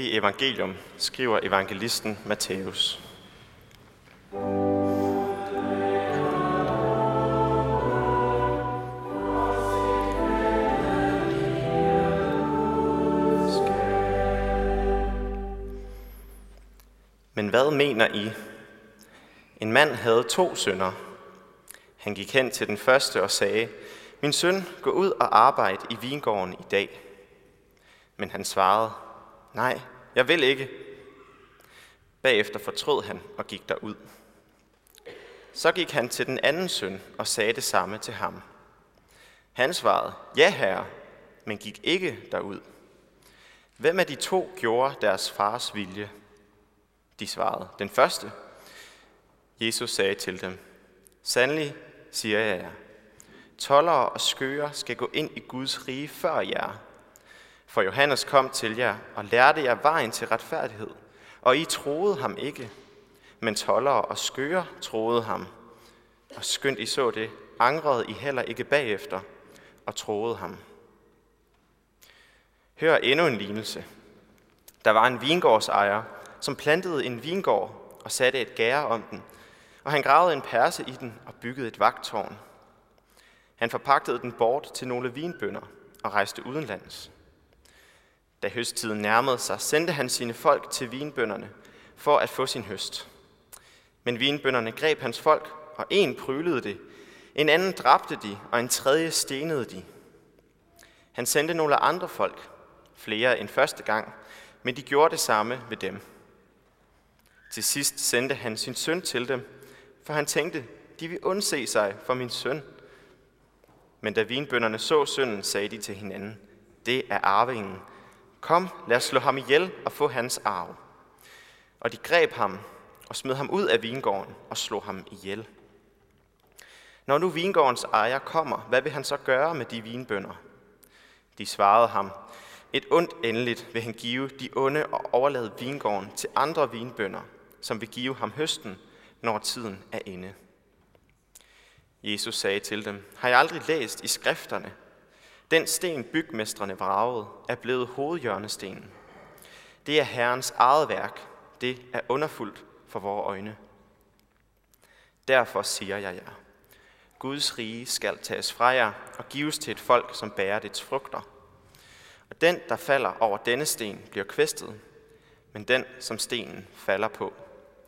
det evangelium skriver evangelisten Matthæus. Men hvad mener I? En mand havde to sønner. Han gik hen til den første og sagde, Min søn, gå ud og arbejde i vingården i dag. Men han svarede, Nej, jeg vil ikke. Bagefter fortrød han og gik derud. Så gik han til den anden søn og sagde det samme til ham. Han svarede, ja herre, men gik ikke derud. Hvem af de to gjorde deres fars vilje? De svarede, den første. Jesus sagde til dem, Sandelig siger jeg jer, tollere og skøger skal gå ind i Guds rige før jer. For Johannes kom til jer og lærte jer vejen til retfærdighed, og I troede ham ikke. Men tollere og skøre troede ham. Og skønt I så det, angrede I heller ikke bagefter og troede ham. Hør endnu en lignelse. Der var en vingårdsejer, som plantede en vingård og satte et gære om den, og han gravede en perse i den og byggede et vagtårn. Han forpagtede den bort til nogle vinbønder og rejste udenlands. Da høsttiden nærmede sig, sendte han sine folk til vinbønderne for at få sin høst. Men vinbønderne greb hans folk, og en prylede det, en anden dræbte de, og en tredje stenede de. Han sendte nogle andre folk, flere end første gang, men de gjorde det samme ved dem. Til sidst sendte han sin søn til dem, for han tænkte, de vil undse sig for min søn. Men da vinbønderne så sønnen, sagde de til hinanden, det er arvingen, Kom, lad os slå ham ihjel og få hans arv. Og de greb ham og smed ham ud af vingården og slog ham ihjel. Når nu vingårdens ejer kommer, hvad vil han så gøre med de vinbønder? De svarede ham, et ondt endeligt vil han give de onde og overlade vingården til andre vinbønder, som vil give ham høsten, når tiden er inde. Jesus sagde til dem, har jeg aldrig læst i skrifterne, den sten, bygmestrene vragede, er blevet hovedhjørnestenen. Det er Herrens eget værk. Det er underfuldt for vores øjne. Derfor siger jeg jer, Guds rige skal tages fra jer og gives til et folk, som bærer dets frugter. Og den, der falder over denne sten, bliver kvæstet, men den, som stenen falder på,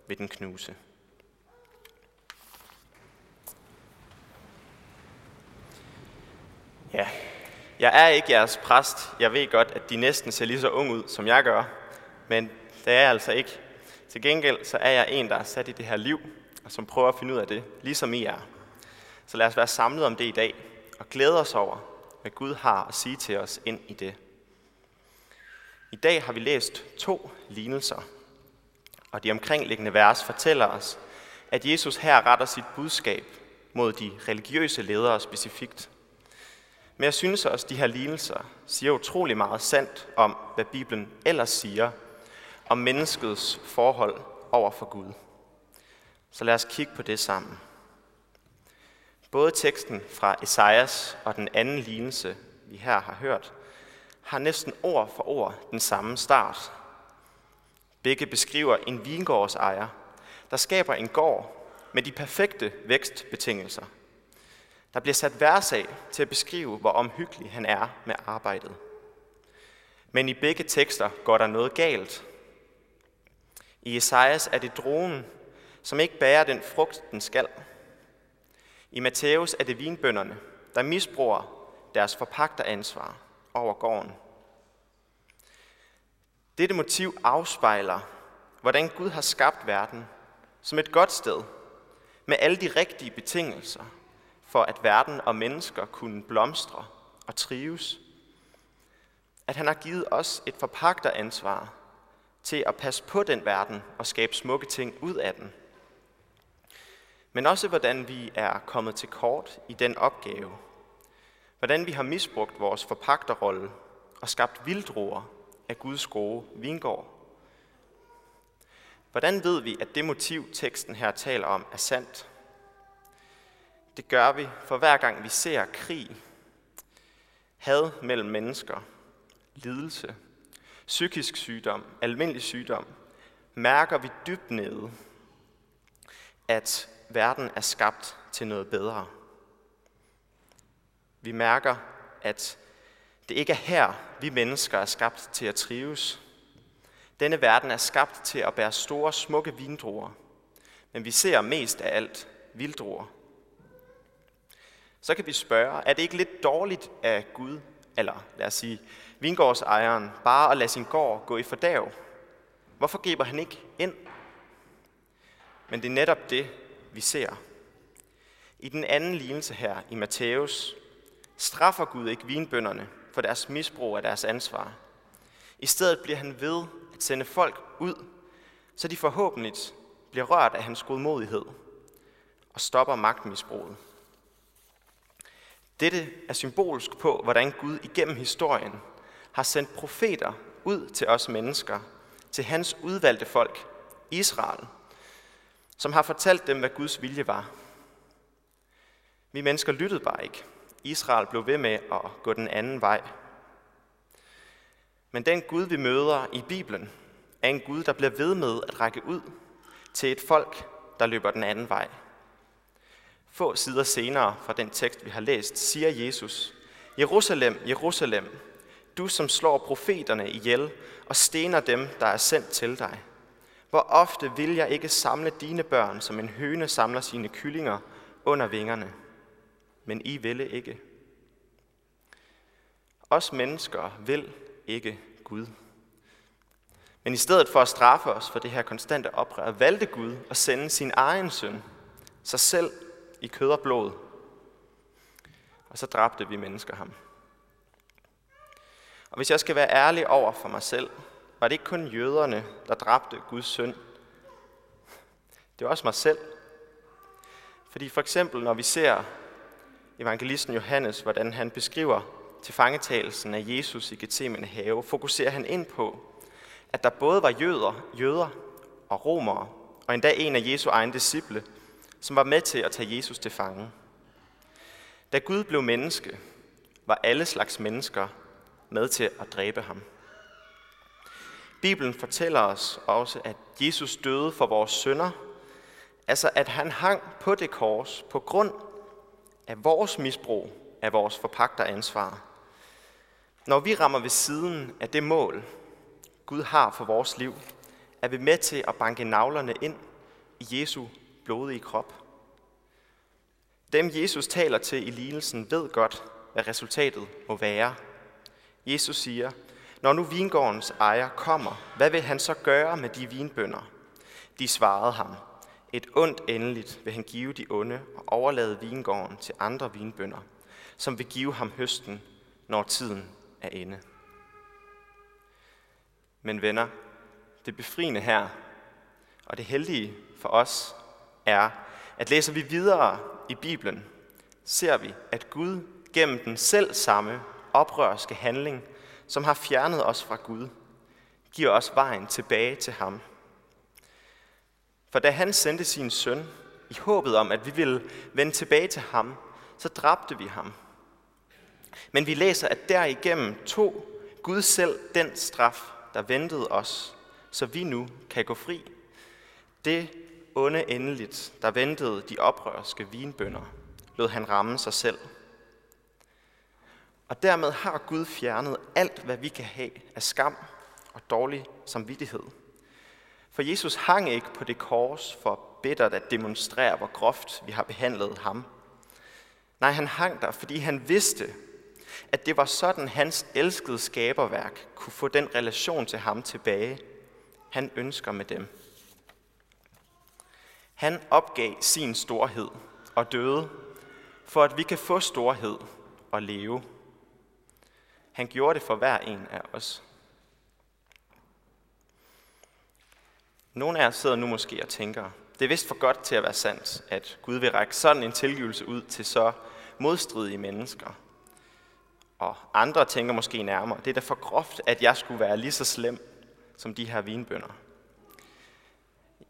vil den knuse. Ja, jeg er ikke jeres præst. Jeg ved godt, at de næsten ser lige så ung ud, som jeg gør. Men det er jeg altså ikke. Til gengæld så er jeg en, der er sat i det her liv, og som prøver at finde ud af det, ligesom I er. Så lad os være samlet om det i dag, og glæde os over, hvad Gud har at sige til os ind i det. I dag har vi læst to lignelser, og de omkringliggende vers fortæller os, at Jesus her retter sit budskab mod de religiøse ledere specifikt. Men jeg synes også, at de her lignelser siger utrolig meget sandt om, hvad Bibelen ellers siger om menneskets forhold over for Gud. Så lad os kigge på det sammen. Både teksten fra Esajas og den anden lignelse, vi her har hørt, har næsten ord for ord den samme start. Begge beskriver en vingårdsejer, der skaber en gård med de perfekte vækstbetingelser – der bliver sat vers af til at beskrive, hvor omhyggelig han er med arbejdet. Men i begge tekster går der noget galt. I Esajas er det dronen, som ikke bærer den frugt, den skal. I Matthæus er det vinbønderne, der misbruger deres forpagteransvar over gården. Dette motiv afspejler, hvordan Gud har skabt verden som et godt sted, med alle de rigtige betingelser for at verden og mennesker kunne blomstre og trives. At han har givet os et forpagteransvar til at passe på den verden og skabe smukke ting ud af den. Men også hvordan vi er kommet til kort i den opgave. Hvordan vi har misbrugt vores forpagterrolle og skabt vildruer af Guds gode vingård. Hvordan ved vi, at det motiv, teksten her taler om, er sandt? Det gør vi, for hver gang vi ser krig, had mellem mennesker, lidelse, psykisk sygdom, almindelig sygdom, mærker vi dybt nede, at verden er skabt til noget bedre. Vi mærker, at det ikke er her, vi mennesker er skabt til at trives. Denne verden er skabt til at bære store, smukke vindruer, men vi ser mest af alt vildruer så kan vi spørge, er det ikke lidt dårligt af Gud, eller lad os sige, vingårdsejeren, bare at lade sin gård gå i fordav? Hvorfor griber han ikke ind? Men det er netop det, vi ser. I den anden lignelse her i Matthæus straffer Gud ikke vinbønderne for deres misbrug af deres ansvar. I stedet bliver han ved at sende folk ud, så de forhåbentlig bliver rørt af hans godmodighed og stopper magtmisbruget. Dette er symbolsk på, hvordan Gud igennem historien har sendt profeter ud til os mennesker, til hans udvalgte folk, Israel, som har fortalt dem, hvad Guds vilje var. Vi mennesker lyttede bare ikke. Israel blev ved med at gå den anden vej. Men den Gud, vi møder i Bibelen, er en Gud, der bliver ved med at række ud til et folk, der løber den anden vej. Få sider senere fra den tekst, vi har læst, siger Jesus, Jerusalem, Jerusalem, du som slår profeterne ihjel og stener dem, der er sendt til dig. Hvor ofte vil jeg ikke samle dine børn, som en høne samler sine kyllinger under vingerne. Men I ville ikke. Os mennesker vil ikke Gud. Men i stedet for at straffe os for det her konstante oprør, valgte Gud at sende sin egen søn, sig selv i kød og blod. Og så dræbte vi mennesker ham. Og hvis jeg skal være ærlig over for mig selv, var det ikke kun jøderne, der dræbte Guds søn. Det var også mig selv. Fordi for eksempel, når vi ser evangelisten Johannes, hvordan han beskriver til fangetagelsen af Jesus i Gethsemane have, fokuserer han ind på, at der både var jøder, jøder og romere, og endda en af Jesu egne disciple, som var med til at tage Jesus til fange. Da Gud blev menneske, var alle slags mennesker med til at dræbe ham. Bibelen fortæller os også, at Jesus døde for vores sønder, altså at han hang på det kors på grund af vores misbrug af vores forpagter ansvar. Når vi rammer ved siden af det mål, Gud har for vores liv, er vi med til at banke navlerne ind i Jesu blodige krop. Dem Jesus taler til i lignelsen ved godt, hvad resultatet må være. Jesus siger, når nu vingårdens ejer kommer, hvad vil han så gøre med de vinbønder? De svarede ham, et ondt endeligt vil han give de onde og overlade vingården til andre vinbønder, som vil give ham høsten, når tiden er inde. Men venner, det befriende her, og det heldige for os, er, at læser vi videre i Bibelen, ser vi, at Gud gennem den selv samme oprørske handling, som har fjernet os fra Gud, giver os vejen tilbage til ham. For da han sendte sin søn, i håbet om, at vi ville vende tilbage til ham, så dræbte vi ham. Men vi læser, at derigennem tog Gud selv den straf, der ventede os, så vi nu kan gå fri. Det onde endeligt, der ventede de oprørske vinbønder, lod han ramme sig selv. Og dermed har Gud fjernet alt, hvad vi kan have af skam og dårlig samvittighed. For Jesus hang ikke på det kors for bittert at demonstrere, hvor groft vi har behandlet ham. Nej, han hang der, fordi han vidste, at det var sådan, hans elskede skaberværk kunne få den relation til ham tilbage, han ønsker med dem. Han opgav sin storhed og døde, for at vi kan få storhed og leve. Han gjorde det for hver en af os. Nogle af os sidder nu måske og tænker, det er vist for godt til at være sandt, at Gud vil række sådan en tilgivelse ud til så modstridige mennesker. Og andre tænker måske nærmere, det er da for groft, at jeg skulle være lige så slem som de her vinbønder.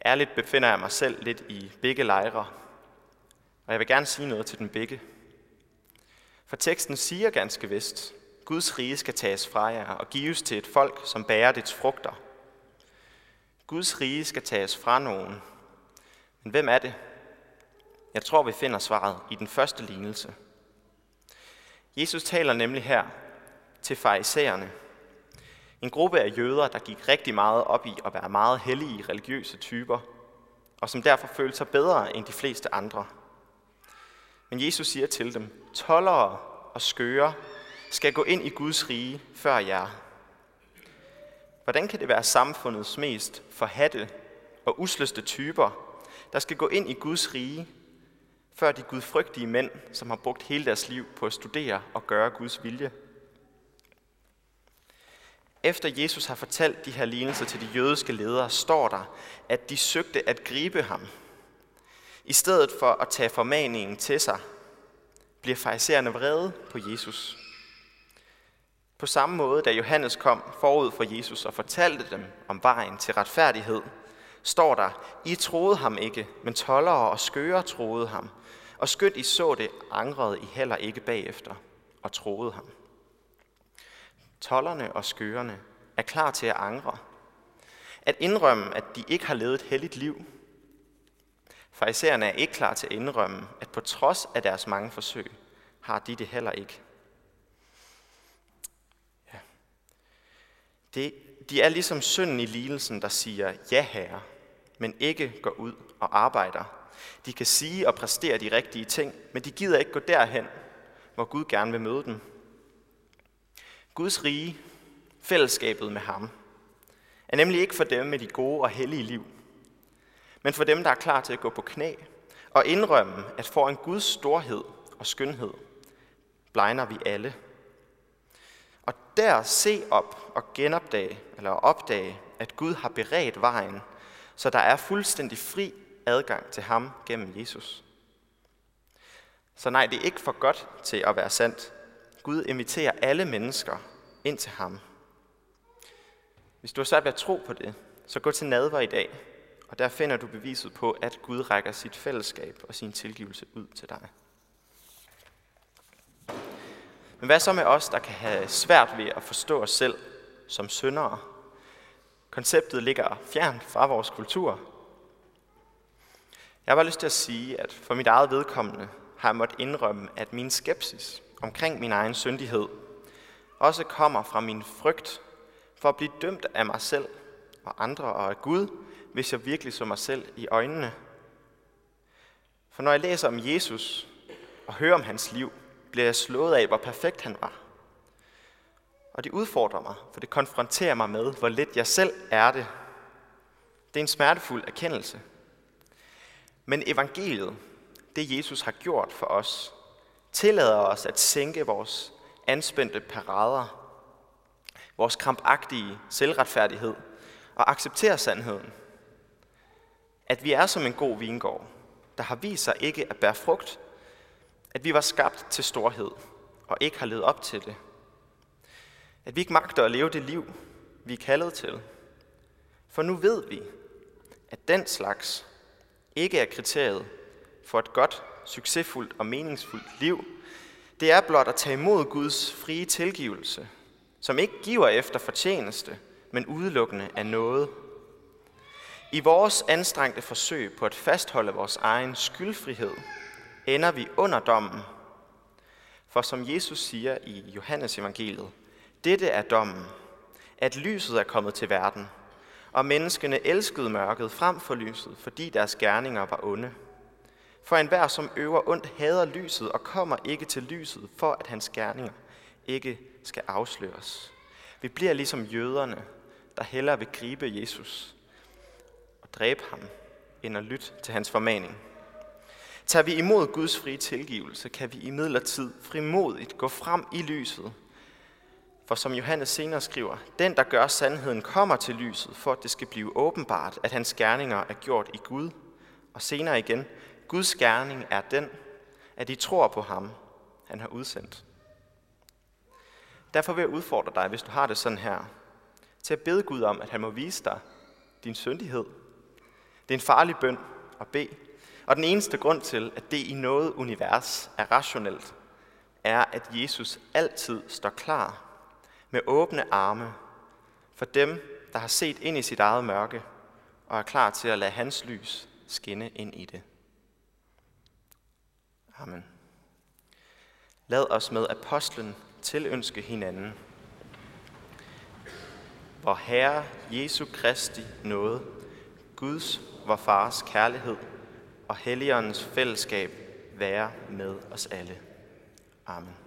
Ærligt befinder jeg mig selv lidt i begge lejre, og jeg vil gerne sige noget til den begge. For teksten siger ganske vist, Guds rige skal tages fra jer og gives til et folk, som bærer dets frugter. Guds rige skal tages fra nogen. Men hvem er det? Jeg tror, vi finder svaret i den første lignelse. Jesus taler nemlig her til farisæerne. En gruppe af jøder, der gik rigtig meget op i at være meget hellige religiøse typer, og som derfor følte sig bedre end de fleste andre. Men Jesus siger til dem, tollere og skøre skal gå ind i Guds rige før jer. Hvordan kan det være samfundets mest forhatte og usløste typer, der skal gå ind i Guds rige, før de gudfrygtige mænd, som har brugt hele deres liv på at studere og gøre Guds vilje? Efter Jesus har fortalt de her lignelser til de jødiske ledere, står der, at de søgte at gribe ham. I stedet for at tage formaningen til sig, bliver farisæerne vrede på Jesus. På samme måde, da Johannes kom forud for Jesus og fortalte dem om vejen til retfærdighed, står der, I troede ham ikke, men tollere og skøre troede ham, og skødt I så det, angrede I heller ikke bagefter og troede ham. Tollerne og skørerne er klar til at angre. At indrømme, at de ikke har levet et helligt liv. Farisæerne er ikke klar til at indrømme, at på trods af deres mange forsøg, har de det heller ikke. Ja. Det, de er ligesom synden i lidelsen, der siger, ja herre, men ikke går ud og arbejder. De kan sige og præstere de rigtige ting, men de gider ikke gå derhen, hvor Gud gerne vil møde dem. Guds rige, fællesskabet med ham, er nemlig ikke for dem med de gode og hellige liv, men for dem, der er klar til at gå på knæ og indrømme, at for en Guds storhed og skønhed, blegner vi alle. Og der se op og genopdage, eller opdage, at Gud har beredt vejen, så der er fuldstændig fri adgang til ham gennem Jesus. Så nej, det er ikke for godt til at være sandt. Gud inviterer alle mennesker ind til ham. Hvis du har svært ved at tro på det, så gå til nadver i dag, og der finder du beviset på, at Gud rækker sit fællesskab og sin tilgivelse ud til dig. Men hvad så med os, der kan have svært ved at forstå os selv som syndere? Konceptet ligger fjernt fra vores kultur. Jeg har bare lyst til at sige, at for mit eget vedkommende har jeg måttet indrømme, at min skepsis omkring min egen syndighed også kommer fra min frygt for at blive dømt af mig selv og andre og af Gud, hvis jeg virkelig så mig selv i øjnene. For når jeg læser om Jesus og hører om hans liv, bliver jeg slået af, hvor perfekt han var. Og det udfordrer mig, for det konfronterer mig med, hvor lidt jeg selv er det. Det er en smertefuld erkendelse. Men evangeliet, det Jesus har gjort for os, tillader os at sænke vores anspændte parader, vores krampagtige selvretfærdighed og acceptere sandheden. At vi er som en god vingård, der har vist sig ikke at bære frugt, at vi var skabt til storhed og ikke har levet op til det. At vi ikke magter at leve det liv, vi er kaldet til. For nu ved vi, at den slags ikke er kriteriet for et godt, succesfuldt og meningsfuldt liv. Det er blot at tage imod Guds frie tilgivelse, som ikke giver efter fortjeneste, men udelukkende af noget. I vores anstrengte forsøg på at fastholde vores egen skyldfrihed, ender vi under dommen. For som Jesus siger i Johannes evangeliet, dette er dommen, at lyset er kommet til verden, og menneskene elskede mørket frem for lyset, fordi deres gerninger var onde. For enhver, som øver ondt, hader lyset og kommer ikke til lyset, for at hans gerninger ikke skal afsløres. Vi bliver ligesom jøderne, der hellere vil gribe Jesus og dræbe ham, end at lytte til hans formaning. Tager vi imod Guds frie tilgivelse, kan vi i midlertid frimodigt gå frem i lyset. For som Johannes senere skriver, den, der gør sandheden, kommer til lyset, for at det skal blive åbenbart, at hans gerninger er gjort i Gud. Og senere igen, Guds gerning er den, at de tror på ham, han har udsendt. Derfor vil jeg udfordre dig, hvis du har det sådan her, til at bede Gud om, at han må vise dig din syndighed. Det er en farlig bøn at bede, og den eneste grund til, at det i noget univers er rationelt, er, at Jesus altid står klar med åbne arme for dem, der har set ind i sit eget mørke og er klar til at lade hans lys skinne ind i det. Amen. Lad os med apostlen tilønske hinanden. Hvor Herre Jesu Kristi nåde, Guds, vor Fars kærlighed og Helligåndens fællesskab være med os alle. Amen.